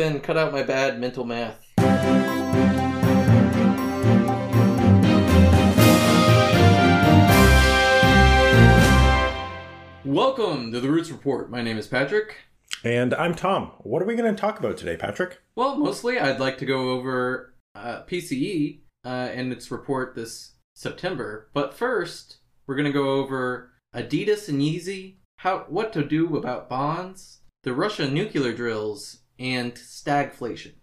Finn, cut out my bad mental math. Welcome to the Roots Report. My name is Patrick. And I'm Tom. What are we going to talk about today, Patrick? Well, mostly I'd like to go over uh, PCE uh, and its report this September. But first, we're going to go over Adidas and Yeezy, how what to do about bonds, the Russia nuclear drills, and stagflation.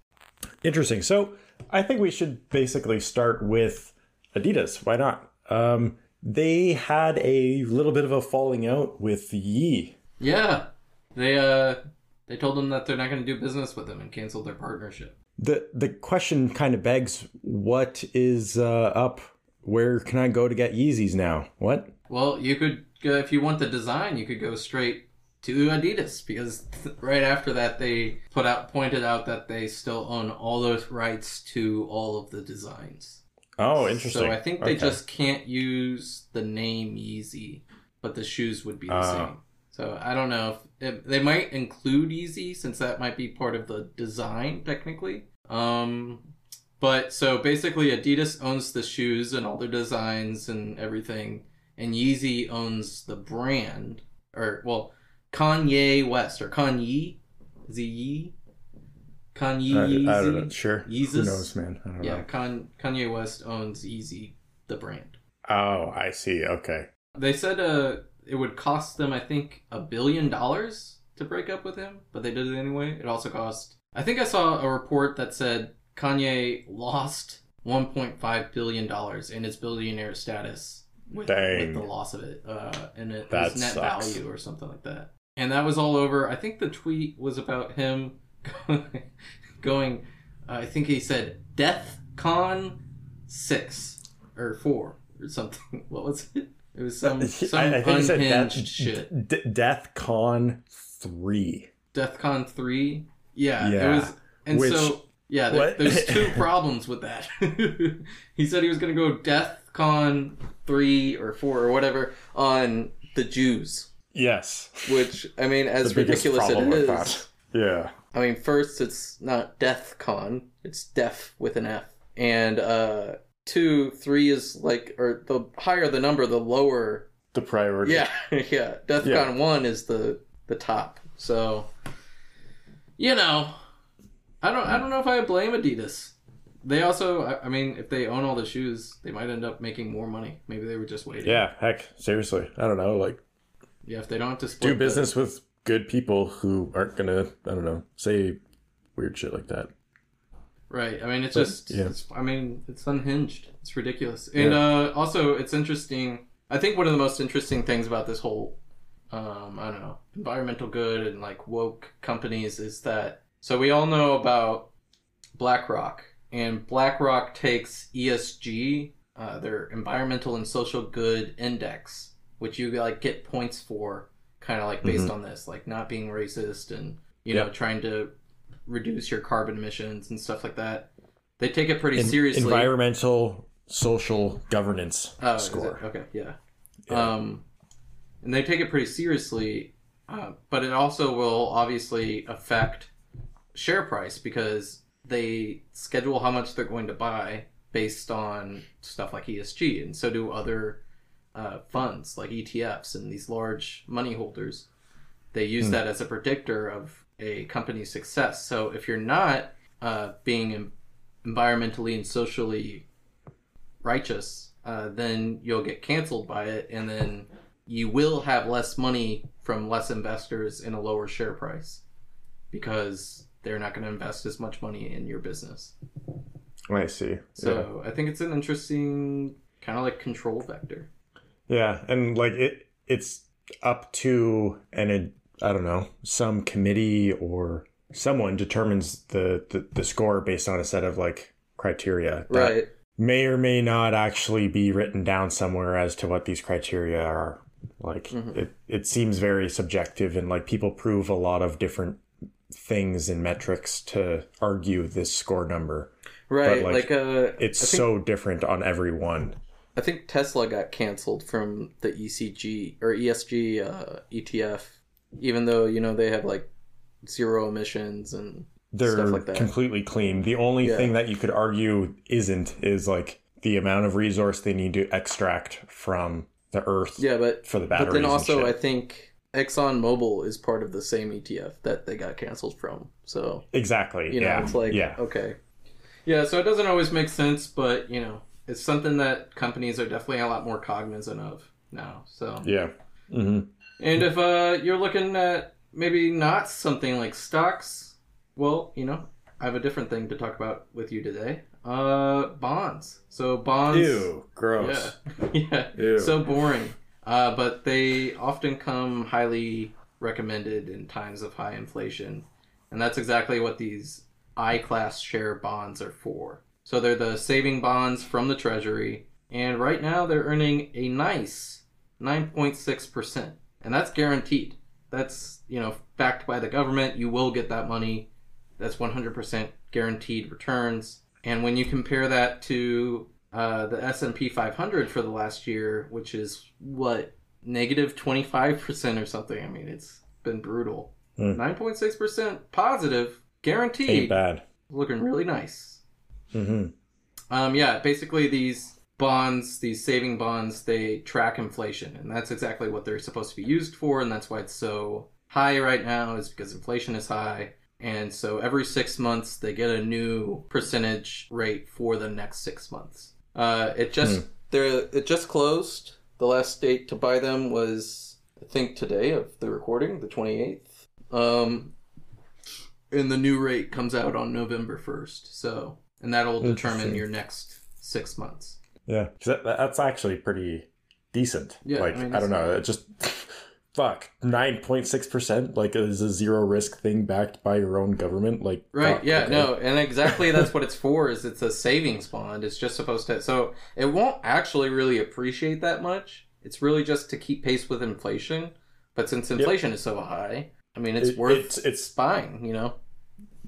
Interesting. So I think we should basically start with Adidas. Why not? Um, they had a little bit of a falling out with Yee. Yeah, they uh they told them that they're not going to do business with them and canceled their partnership. The the question kind of begs, what is uh, up? Where can I go to get Yeezys now? What? Well, you could go, if you want the design, you could go straight to Adidas because right after that they put out pointed out that they still own all those rights to all of the designs. Oh, interesting. So I think they Okay. just can't use the name Yeezy, but the shoes would be the Ah. same. So I don't know if, if they might include Yeezy since that might be part of the design technically. Um, but so basically, Adidas owns the shoes and all their designs and everything, and Yeezy owns the brand. Or well, Kanye West or Kanye, is he Yee? Kanye I, Yeezy. I don't know. Sure. Who knows, man? I don't Yeah, know. Con- Kanye West owns Yeezy, the brand. Oh, I see. Okay. They said uh, it would cost them, I think, a billion dollars to break up with him, but they did it anyway. It also cost. I think I saw a report that said Kanye lost 1.5 billion dollars in his billionaire status with, with the loss of it, uh, and it net value or something like that. And that was all over. I think the tweet was about him going. I think he said Death Con six or four or something. What was it? It was some some I, I think you said unhinged Death, shit. D- Death Con 3. Death Con three. Yeah, Yeah. it was. And Which- so yeah, there, there's two problems with that. he said he was going to go Death Con three or four or whatever on the Jews, Yes. which I mean, as ridiculous it problem that. Yeah. I mean, first it's not Death Con, it's Def with an F, and uh, two, three is like, or the higher the number, the lower. The priority. Yeah, yeah. Death Yeah. Con one is the the top. So, you know, I don't, I don't know if I blame Adidas. They also, I, I mean, if they own all the shoes, they might end up making more money. Maybe they were just waiting. Yeah, heck, seriously. I don't know. Like, Yeah, if they don't have to do the- business with good people who aren't gonna, I don't know, say weird shit like that. Right. I mean, it's But, just. yeah. It's, I mean, it's unhinged. It's ridiculous. And uh, also, it's interesting. I think one of the most interesting things about this whole, um, I don't know, environmental good and like woke companies is that. So we all know about BlackRock, and BlackRock takes ESG, uh, their environmental and social good index, which you like get points for, kind of like based on this, like not being racist and you know trying to reduce your carbon emissions and stuff like that. They take it pretty seriously. environmental, social governance Oh, score. Okay, yeah. Yeah. Um, and they take it pretty seriously, uh, but it also will obviously affect share price because they schedule how much they're going to buy based on stuff like ESG, and so do other uh, funds like ETFs and these large money holders. They use Hmm. that as a predictor of a company's success. So if you're not uh, being environmentally and socially righteous, uh, then you'll get canceled by it, and then you will have less money from less investors in a lower share price because they're not going to invest as much money in your business. I see. So I think it's an interesting kind of like control vector. Yeah, and like it, it's up to and I don't know, some committee or someone determines the, the the score based on a set of like criteria that Right. may or may not actually be written down somewhere as to what these criteria are. Like Mhm. it, it seems very subjective and like people prove a lot of different things and metrics to argue this score number. Right. like, like, uh, It's think- so different on every one. I think Tesla got canceled from the ECG or ESG uh, ETF, even though you know they have like zero emissions and they're Stuff like that. completely clean. The only Yeah. thing that you could argue isn't is like the amount of resource they need to extract from the earth Yeah, but for the batteries. but then also I think Exxon Mobil is part of the same ETF that they got canceled from. So exactly. you know, yeah. it's like yeah. okay, yeah. So it doesn't always make sense, but you know, it's something that companies are definitely a lot more cognizant of now. So Yeah. hmm And if uh, you're looking at maybe not something like stocks, well, you know, I have a different thing to talk about with you today. Uh, bonds. So bonds. Ew. Gross. Yeah. yeah. Ew. So boring. Uh, but they often come highly recommended in times of high inflation, and that's exactly what these I-class share bonds are for. So they're the saving bonds from the Treasury, and right now they're earning a nice 9.6%. And that's guaranteed. That's, you know, backed by the government. You will get that money. That's 100% guaranteed returns. And when you compare that to uh, the S&P 500 for the last year, which is what negative 25% or something. I mean, it's been brutal. Hmm. 9.6% positive, guaranteed. Ain't bad. Looking really nice. Hmm Um, yeah, basically these bonds, these saving bonds, they track inflation, and that's exactly what they're supposed to be used for, and that's why it's so high right now is because inflation is high. And so every six months they get a new percentage rate for the next six months. Uh, it just they're it just closed. The last date to buy them was I think today of the recording, the twenty eighth. Um, and the new rate comes out on November first. So and that'll determine your next six months. Yeah, that, that's actually pretty decent. Yeah, Like I mean, I don't know. It just fuck nine point six percent. Like is a zero risk thing backed by your own government. Like Right. fuck, yeah. okay. No. And exactly that's what it's for. Is it's a savings bond. It's just supposed to. So it won't actually really appreciate that much. It's really just to keep pace with inflation. But since inflation is so high, I mean, it's It- worth it's it's buying. You know.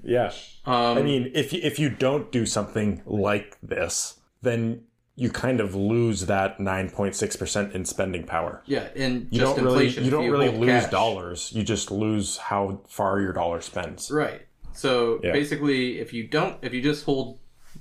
Yeah. Um, I mean, if you, if you don't do something like this, then you kind of lose that nine point six percent in spending power. yeah, and You just don't really you don't really lose cash. dollars. You just lose how far your dollar spends. Right. So Yeah. basically, if you don't, if you just hold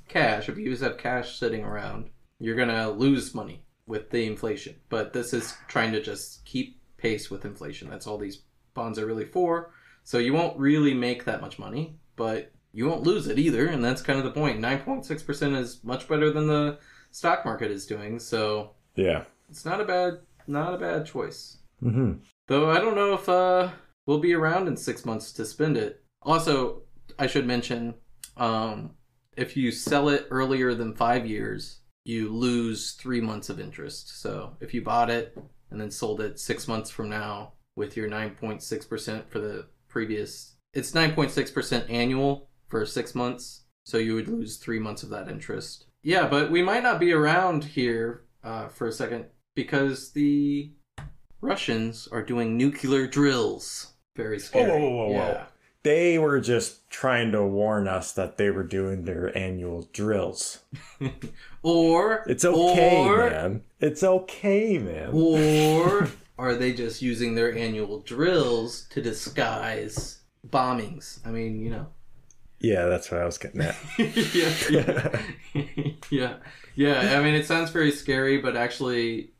cash, if you just have cash sitting around, you're gonna lose money with the inflation. But this is trying to just keep pace with inflation. That's all these bonds are really for. So you won't really make that much money, but you won't lose it either, and that's kind of the point. Nine point six percent is much better than the stock market is doing. So Yeah. it's not a bad, not a bad choice. hmm Though I don't know if uh, we'll be around in six months to spend it. Also, I should mention um, if you sell it earlier than five years, you lose three months of interest. So if you bought it and then sold it six months from now with your 9.6% for the previous, it's 9.6% annual for six months. So you would lose three months of that interest. Yeah, but we might not be around here uh, for a second because the Russians are doing nuclear drills. Very scary. whoa, whoa, whoa, whoa. Yeah. They were just trying to warn us that they were doing their annual drills. Or It's okay, or, man. It's okay, man. Or are they just using their annual drills to disguise bombings? I mean, you know. Yeah, that's what I was getting at. yeah, yeah, yeah, yeah. I mean, it sounds very scary, but actually,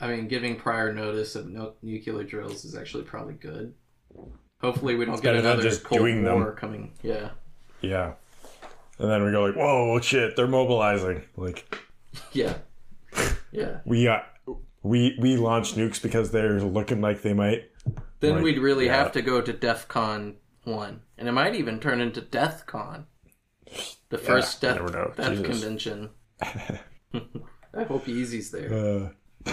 I mean, giving prior notice of no nuclear drills is actually probably good. Hopefully, we don't get better another just Cold doing them. War coming. Yeah, Yeah. And then we go like, whoa, oh, shit, they're mobilizing. Like yeah, yeah. we got we we launched nukes because they're looking like they might. Then Like, we'd really yeah. have to go to DEF CON 1. And it might even turn into DEath Con. The first you death, death Jesus. convention. I hope Yeezy's there. Uh,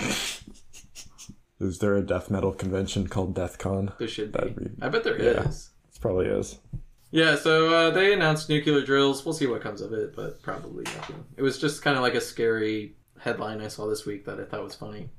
is there a death metal convention called DeathCon? There should be. be- I bet there is. yeah. It probably is. Yeah, so uh, they announced nuclear drills. We'll see what comes of it, but probably nothing. It was just kind of like a scary headline I saw this week that I thought was funny.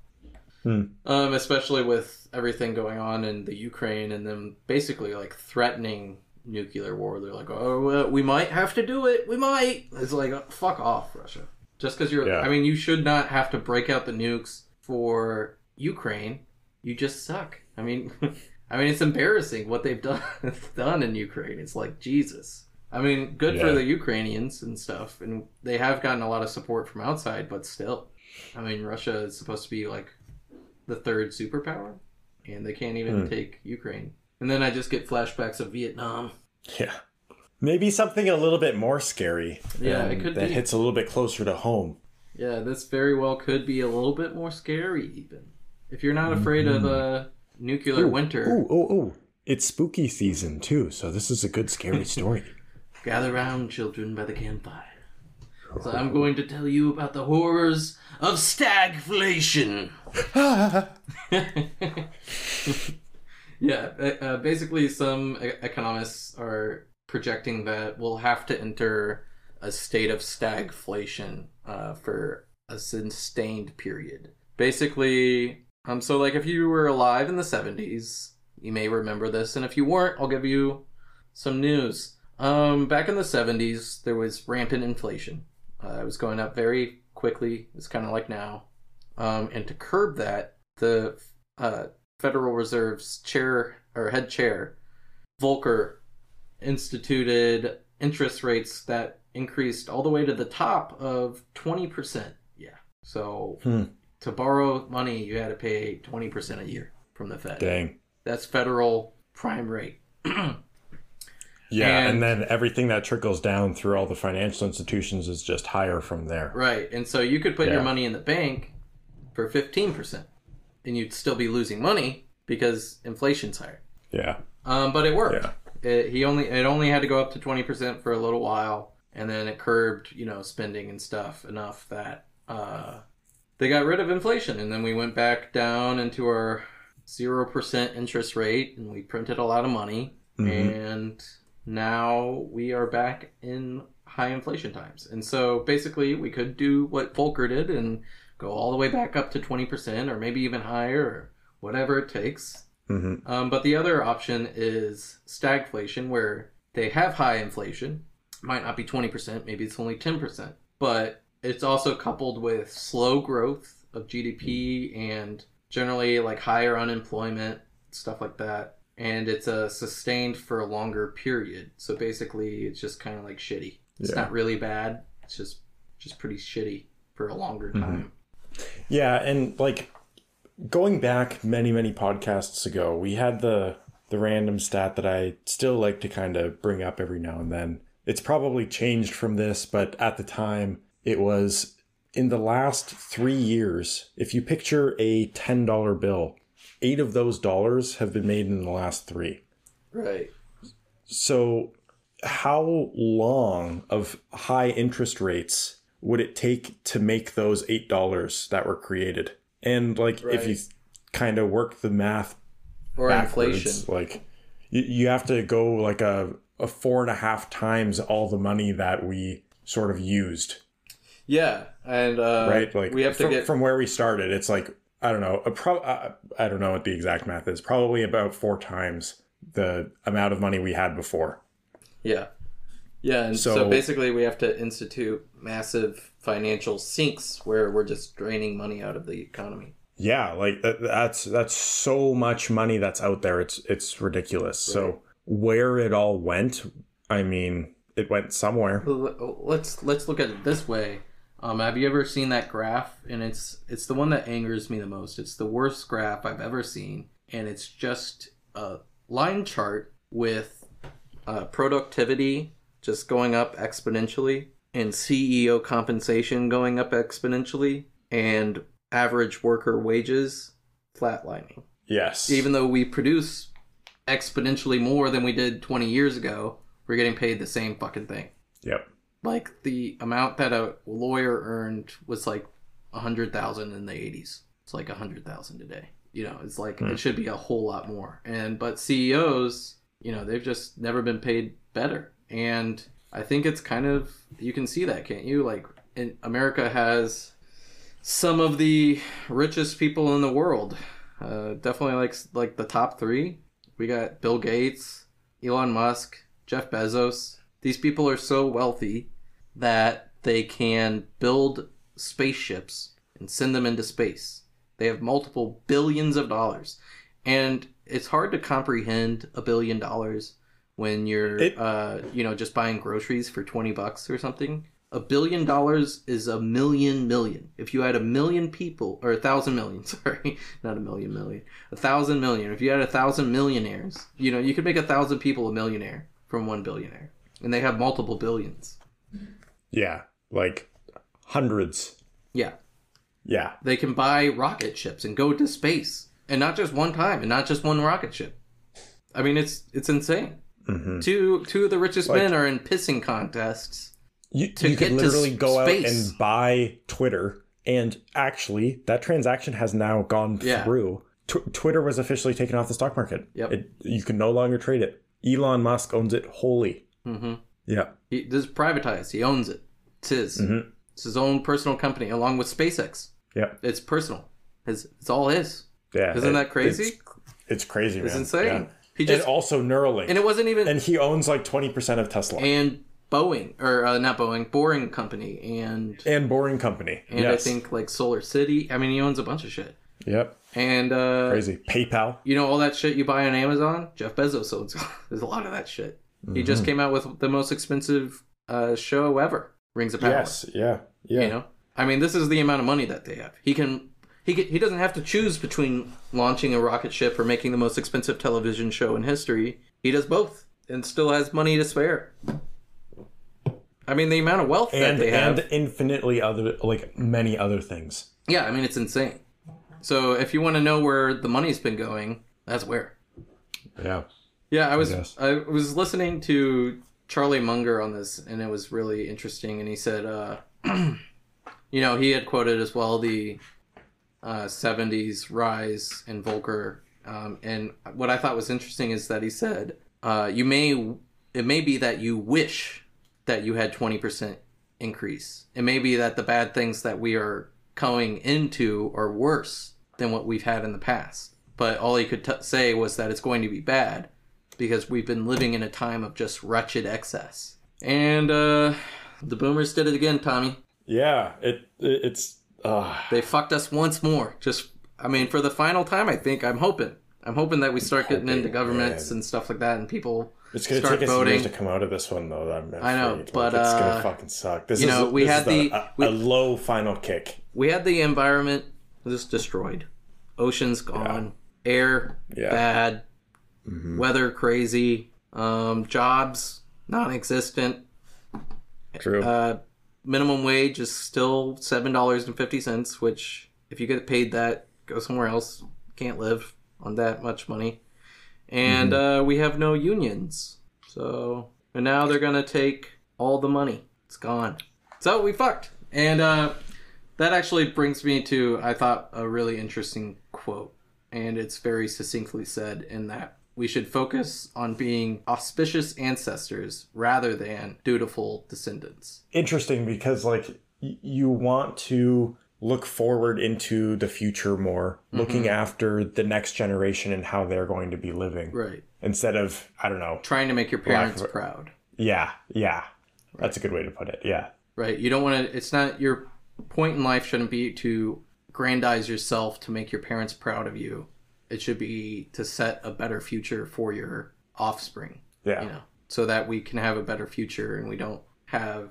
Hmm. Um, especially with everything going on in the Ukraine and them basically like threatening nuclear war. They're like, "Oh, well, we might have to do it. We might." It's like, uh, fuck off, Russia. Just because you're, Yeah. I mean, you should not have to break out the nukes for Ukraine. You just suck. I mean, I mean, it's embarrassing what they've done done in Ukraine. It's like Jesus. I mean, good for the Ukrainians and stuff, and they have gotten a lot of support from outside, but still, I mean, Russia is supposed to be like the third superpower, and they can't even Hmm. take Ukraine. And then I just get flashbacks of Vietnam. Yeah. Maybe something a little bit more scary. Yeah, it could that be. hits a little bit closer to home. Yeah, this very well could be a little bit more scary, even if you're not afraid of a nuclear winter. Ooh, ooh, ooh. It's spooky season too, so this is a good scary story. Gather round, children, by the campfire. So I'm going to tell you about the horrors of stagflation. yeah, uh, uh, basically, some economists are projecting that we'll have to enter a state of stagflation uh, for a sustained period. Basically, um, so like if you were alive in the 70s, you may remember this, and if you weren't, I'll give you some news. Um, back in the 70s, there was rampant inflation. Uh, it was going up very quickly. It's kind of like now. Um, and to curb that, the uh, Federal Reserve's chair or head chair, Volcker, instituted interest rates that increased all the way to the top of 20%. Yeah. So Hmm. to borrow money, you had to pay 20% a year from the Fed. Dang. That's federal prime rate. Yeah, and, And- then everything that trickles down through all the financial institutions is just higher from there. Right. And so you could put your money in the bank for 15% and you'd still be losing money because inflation's higher. Yeah. Um, but it worked. Yeah. It, he only it only had to go up to 20% for a little while and then it curbed, you know, spending and stuff enough that uh, they got rid of inflation and then we went back down into our 0% interest rate and we printed a lot of money Mhm. and now we are back in high inflation times. And so basically, we could do what Volcker did and go all the way back up to 20% or maybe even higher or whatever it takes. Mhm. Um, but the other option is stagflation, where they have high inflation. Might not be 20%, maybe it's only 10%. But it's also coupled with slow growth of GDP and generally like higher unemployment, stuff like that. And it's uh, sustained for a longer period. So basically, it's just kind of like shitty. It's Yeah. not really bad. It's just just pretty shitty for a longer time. Yeah, and like going back many many podcasts ago, we had the the random stat that I still like to kind of bring up every now and then. It's probably changed from this, but at the time it was in the last 3 years, if you picture a $10 bill, 8 of those dollars have been made in the last 3. Right. So, how long of high interest rates would it take to make those eight dollars that were created? And like, if you kind of work the math Or backwards, inflation. like you, you have to go like a, a four and a half times all the money that we sort of used, Yeah, and uh, right? Like we have to from, get from where we started. It's like I don't know, a pro. Uh, I don't know what the exact math is. Probably about four times the amount of money we had before. Yeah. Yeah, and so, So- basically we have to institute massive financial sinks where we're just draining money out of the economy. Yeah, like that, that's that's so much money that's out there. It's it's ridiculous. So where it all went, I mean, it went somewhere. Let's let's look at it this way. Um, have you ever seen that graph? And it's it's the one that angers me the most. It's the worst graph I've ever seen, and it's just a line chart with uh, productivity just going up exponentially, and CEO compensation going up exponentially, and average worker wages flatlining. Yes. Even though we produce exponentially more than we did 20 years ago, we're getting paid the same fucking thing Yep. Like the amount that a lawyer earned was like a hundred thousand in the eighties. It's like a hundred thousand today. You know, it's like it should be a whole lot more. And but CEOs, you know, they've just never been paid better. And I think it's kind of you can see that, can't you? Like in America has some of the richest people in the world. Uh, definitely like like the top three. We got Bill Gates, Elon Musk, Jeff Bezos. These people are so wealthy that they can build spaceships and send them into space. They have multiple billions of dollars. And it's hard to comprehend a billion dollars when you're It- uh you know just buying groceries for 20 bucks or something a billion dollars is a million million if you had a million people or a thousand million sorry not a million million a thousand million if you had a thousand millionaires you know you could make a thousand people a millionaire from one billionaire and they have multiple billions Yeah, like hundreds. yeah Yeah, they can buy rocket ships and go to space and not just one time and not just one rocket ship i mean it's it's insane Mhm. two two of the richest Like- men are in pissing contests you, To you could literally go out and buy Twitter, and actually, that transaction has now gone Yeah. through. Tw- Twitter was officially taken off the stock market. Yep. It, you can no longer trade it. Elon Musk owns it wholly. Hmm Yeah. he this is privatized he owns it it's his Mhm. it's his own personal company along with spacex Yeah. it's personal his it's all his Yeah. Isn't it- that crazy? It's, it's crazy, man. it's insane Yeah. he and just also Neuralink. and it wasn't even and he owns like 20% of Tesla. And, and boeing or uh, not boeing boring company and and Boring Company. and yes. i think like solar city i mean he owns a bunch of shit Yep. and uh Crazy. PayPal. you know all that shit you buy on Amazon? Jeff Bezos owns. There's a lot of that shit. He just came out with the most expensive uh, show ever, Rings of Power. Yes. Yeah. Yeah. You know, I mean, this is the amount of money that they have. He can. He, can, he doesn't have to choose between launching a rocket ship or making the most expensive television show in history. He does both and still has money to spare. I mean, the amount of wealth that and they have. and infinitely other like many other things. yeah, I mean, it's insane. So if you want to know where the money's been going, that's where. Yeah. Yeah, I was guess. I was listening to Charlie Munger on this, and it was really interesting. And he said, uh, you know, he had quoted as well the uh, '70s rise in Volcker, um, and what I thought was interesting is that he said, uh, "You may it may be that you wish that you had 20 percent increase. It may be that the bad things that we are going into are worse than what we've had in the past." But all he could t- say was that it's going to be bad because we've been living in a time of just wretched excess. And uh, the boomers did it again, Tommy. Yeah. It, it it's uh They fucked us once more. Just, I mean, for the final time, I think. I'm hoping. I'm hoping that we start getting into governments man. and stuff like that, and people it's gonna start take us voting. years to come out of this one though. I'm I know, but, like, it's uh, gonna fucking suck. This you is know, we had the, a, we- a low final kick. we had the environment just destroyed. Oceans gone, air Yeah. bad, Mhm. weather crazy, um, jobs non-existent. True. Uh, minimum wage is still seven dollars and fifty cents, which if you get paid that, go somewhere else. Can't live on that much money. And uh, we have no unions, so and now they're gonna take all the money. It's gone. So we fucked. And uh, that actually brings me to I thought a really interesting quote, and it's very succinctly said in that we should focus on being auspicious ancestors rather than dutiful descendants. Interesting because like y- you want to look forward into the future more, looking Mm-hmm. after the next generation and how they're going to be living Right. instead of I don't know. Trying to make your parents of- proud. Yeah, yeah. That's a good way to put it. Yeah. Right. You don't want to. It's not your point in life shouldn't be to grandize yourself to make your parents proud of you. It should be to set a better future for your offspring. Yeah. You know, so that we can have a better future and we don't have,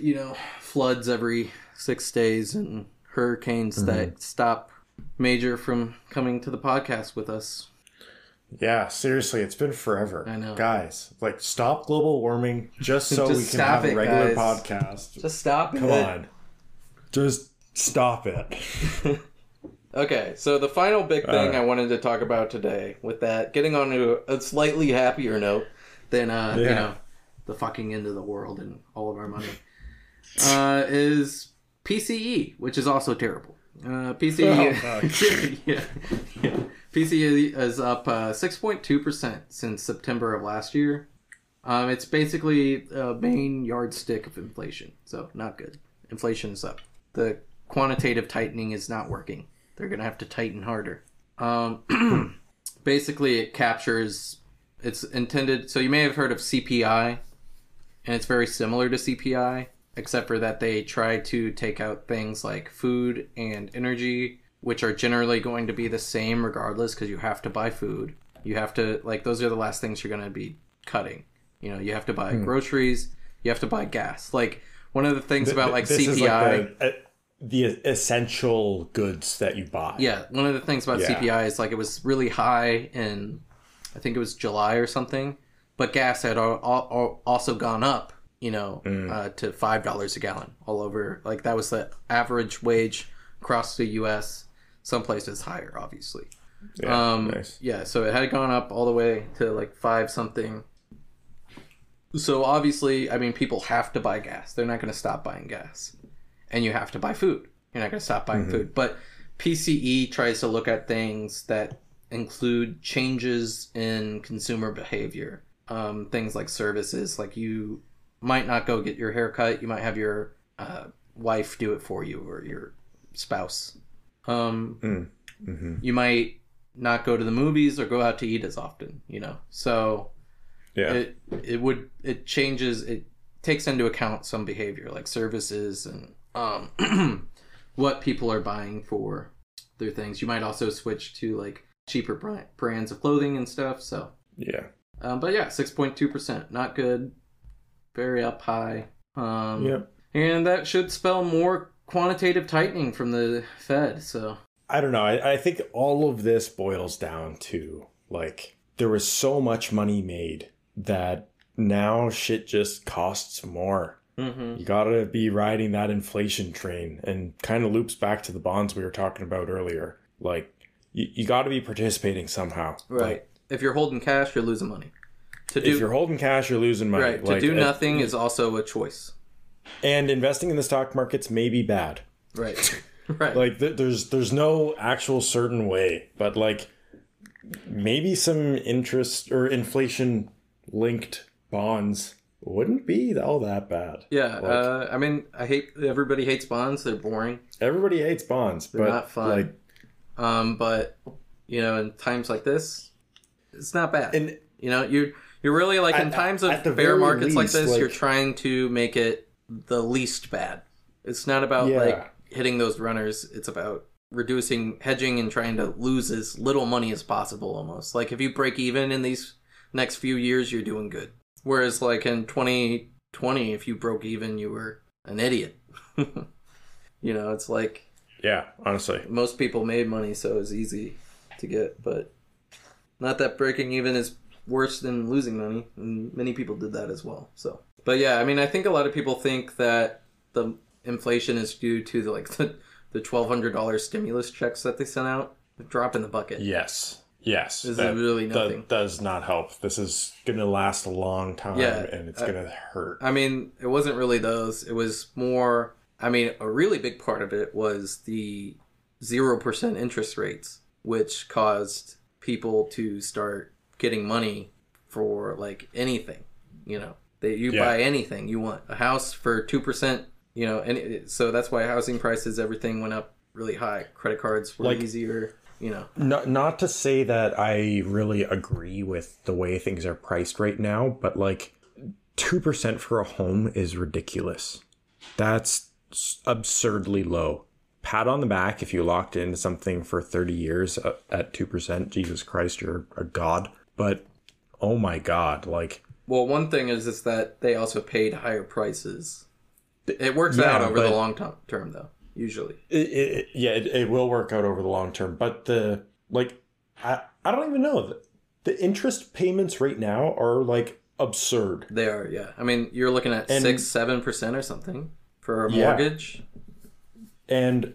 you know, floods every six days and hurricanes Mm-hmm. that stop Major from coming to the podcast with us. Yeah, seriously, it's been forever. I know. Guys, like stop global warming just so Just we can have a regular guys. podcast. Just stop. It. Come on. Just stop it. Okay, so the final big thing. I wanted to talk about today, with that, getting on to a slightly happier note than uh, you know, the fucking end of the world and all of our money, uh, is PCE, which is also terrible. Uh, PCE, Oh, yeah, yeah. PCE is up uh, six point two percent since September of last year. Um, it's basically a main yardstick of inflation, so not good. Inflation is up. The quantitative tightening is not working. They're gonna have to tighten harder. Um, basically, it captures. It's intended. So you may have heard of CPI, and it's very similar to CPI, except for that they try to take out things like food and energy, which are generally going to be the same regardless, because you have to buy food. You have to like those are the last things you're gonna be cutting. You know, you have to buy Hmm. groceries, you have to buy gas. Like one of the things about like This is CPI. like the, uh, the essential goods that you buy. Yeah, one of the things about Yeah. CPI is like it was really high in, I think it was July or something, but gas had al- al- also gone up, you know, Mm. uh, to five dollars a gallon all over. Like that was the average wage across the U.S. Some places higher, obviously. Yeah, um, nice. Yeah, so it had gone up all the way to like five something. So obviously, I mean, people have to buy gas. They're not going to stop buying gas, and you have to buy food. You're not going to stop buying food. But PCE tries to look at things that include changes in consumer behavior. Um, things like services, like you might not go get your hair cut. You might have your uh, wife do it for you or your spouse. Um, Mm-hmm. you might not go to the movies or go out to eat as often you know so Yeah. it it would it changes it takes into account some behavior like services and um what people are buying for their things you might also switch to like cheaper bra- brands of clothing and stuff so yeah. um, but yeah 6.2% not good very up high um Yep. and that should spell more quantitative tightening from the fed so I don't know. I, I think all of this boils down to like there was so much money made that now shit just costs more. Hmm You gotta be riding that inflation train and kind of loops back to the bonds we were talking about earlier. Like you, you gotta be participating somehow. Right. Like, if you're holding cash, you're losing money. To do, if you're holding cash, you're losing money. right, Like, to do uh, nothing is also a choice. And investing in the stock markets may be bad. Right. right. like th- there's there's no actual certain way but like maybe some interest or inflation linked bonds wouldn't be all that bad yeah. like- uh, I mean, I hate everybody hates bonds. They're boring. everybody hates bonds They're but not fun. like Um, but you know, in times like this, it's not bad. and you know, you're you're really like in At- times of bear markets like this, like- you're trying to make it the least bad. It's not about Yeah. like hitting those runners. It's about reducing hedging and trying to lose as little money as possible almost. Like if you break even in these next few years, you're doing good. Whereas like in 2020, if you broke even, you were an idiot. you know, it's like yeah honestly most people made money, so it was easy to get. But not that breaking even is worse than losing money, and many people did that as well. So, but yeah, I mean, I think a lot of people think that the inflation is due to the like the, the twelve hundred dollars stimulus checks that they sent out. Drop in the bucket. yes yes This is that, really that nothing. does not help this is gonna last a long time Yeah, and it's uh, gonna hurt I mean, it wasn't really those. It was more. I mean, a really big part of it was the zero percent interest rates, which caused people to start getting money for like anything. You know, that you Yeah. buy anything you want. A house for two percent. You know, and it, so that's why housing prices, everything went up really high. Credit cards were Like- easier. You know, Not not to say that I really agree with the way things are priced right now, but like two percent for a home is ridiculous. That's absurdly low. Pat on the back if you locked into something for thirty years uh, at two percent. Jesus Christ, you're a god. But oh my god, like well, one thing is is that they also paid higher prices. It works Yeah, out over the long term, though. Usually. it, it, yeah, it, it will work out over the long term. But the like, I I don't even know the, the interest payments right now are like absurd. They are, yeah. I mean, you're looking at And- six, seven percent or something for a Yeah. mortgage. And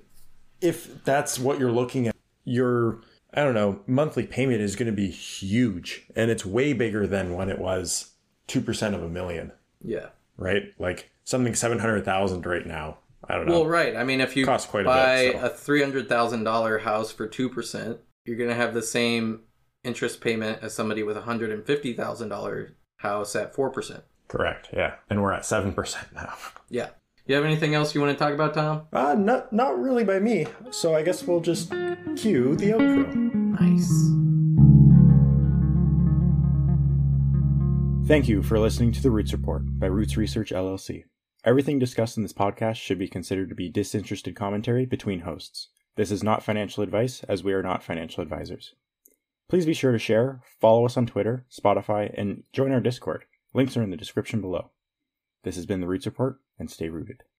if that's what you're looking at, your I don't know monthly payment is going to be huge, and it's way bigger than when it was two percent of a million, Yeah. right? Like something seven hundred thousand right now. I don't know. Well, right. I mean, if you Costs quite a buy bit, so. a three hundred thousand dollar house for two percent, you're gonna have the same interest payment as somebody with a hundred and fifty thousand dollar house at four percent. Correct. Yeah, and we're at seven percent now. Yeah. You have anything else you want to talk about, Tom? Uh, not not really by me. So I guess we'll just cue the outro. Nice. Thank you for listening to the Roots Report by Roots Research LLC. Everything discussed in this podcast should be considered to be disinterested commentary between hosts. This is not financial advice, as we are not financial advisors. Please be sure to share, follow us on Twitter, Spotify, and join our Discord. Links are in the description below. This has been the Roots Report, and stay rooted.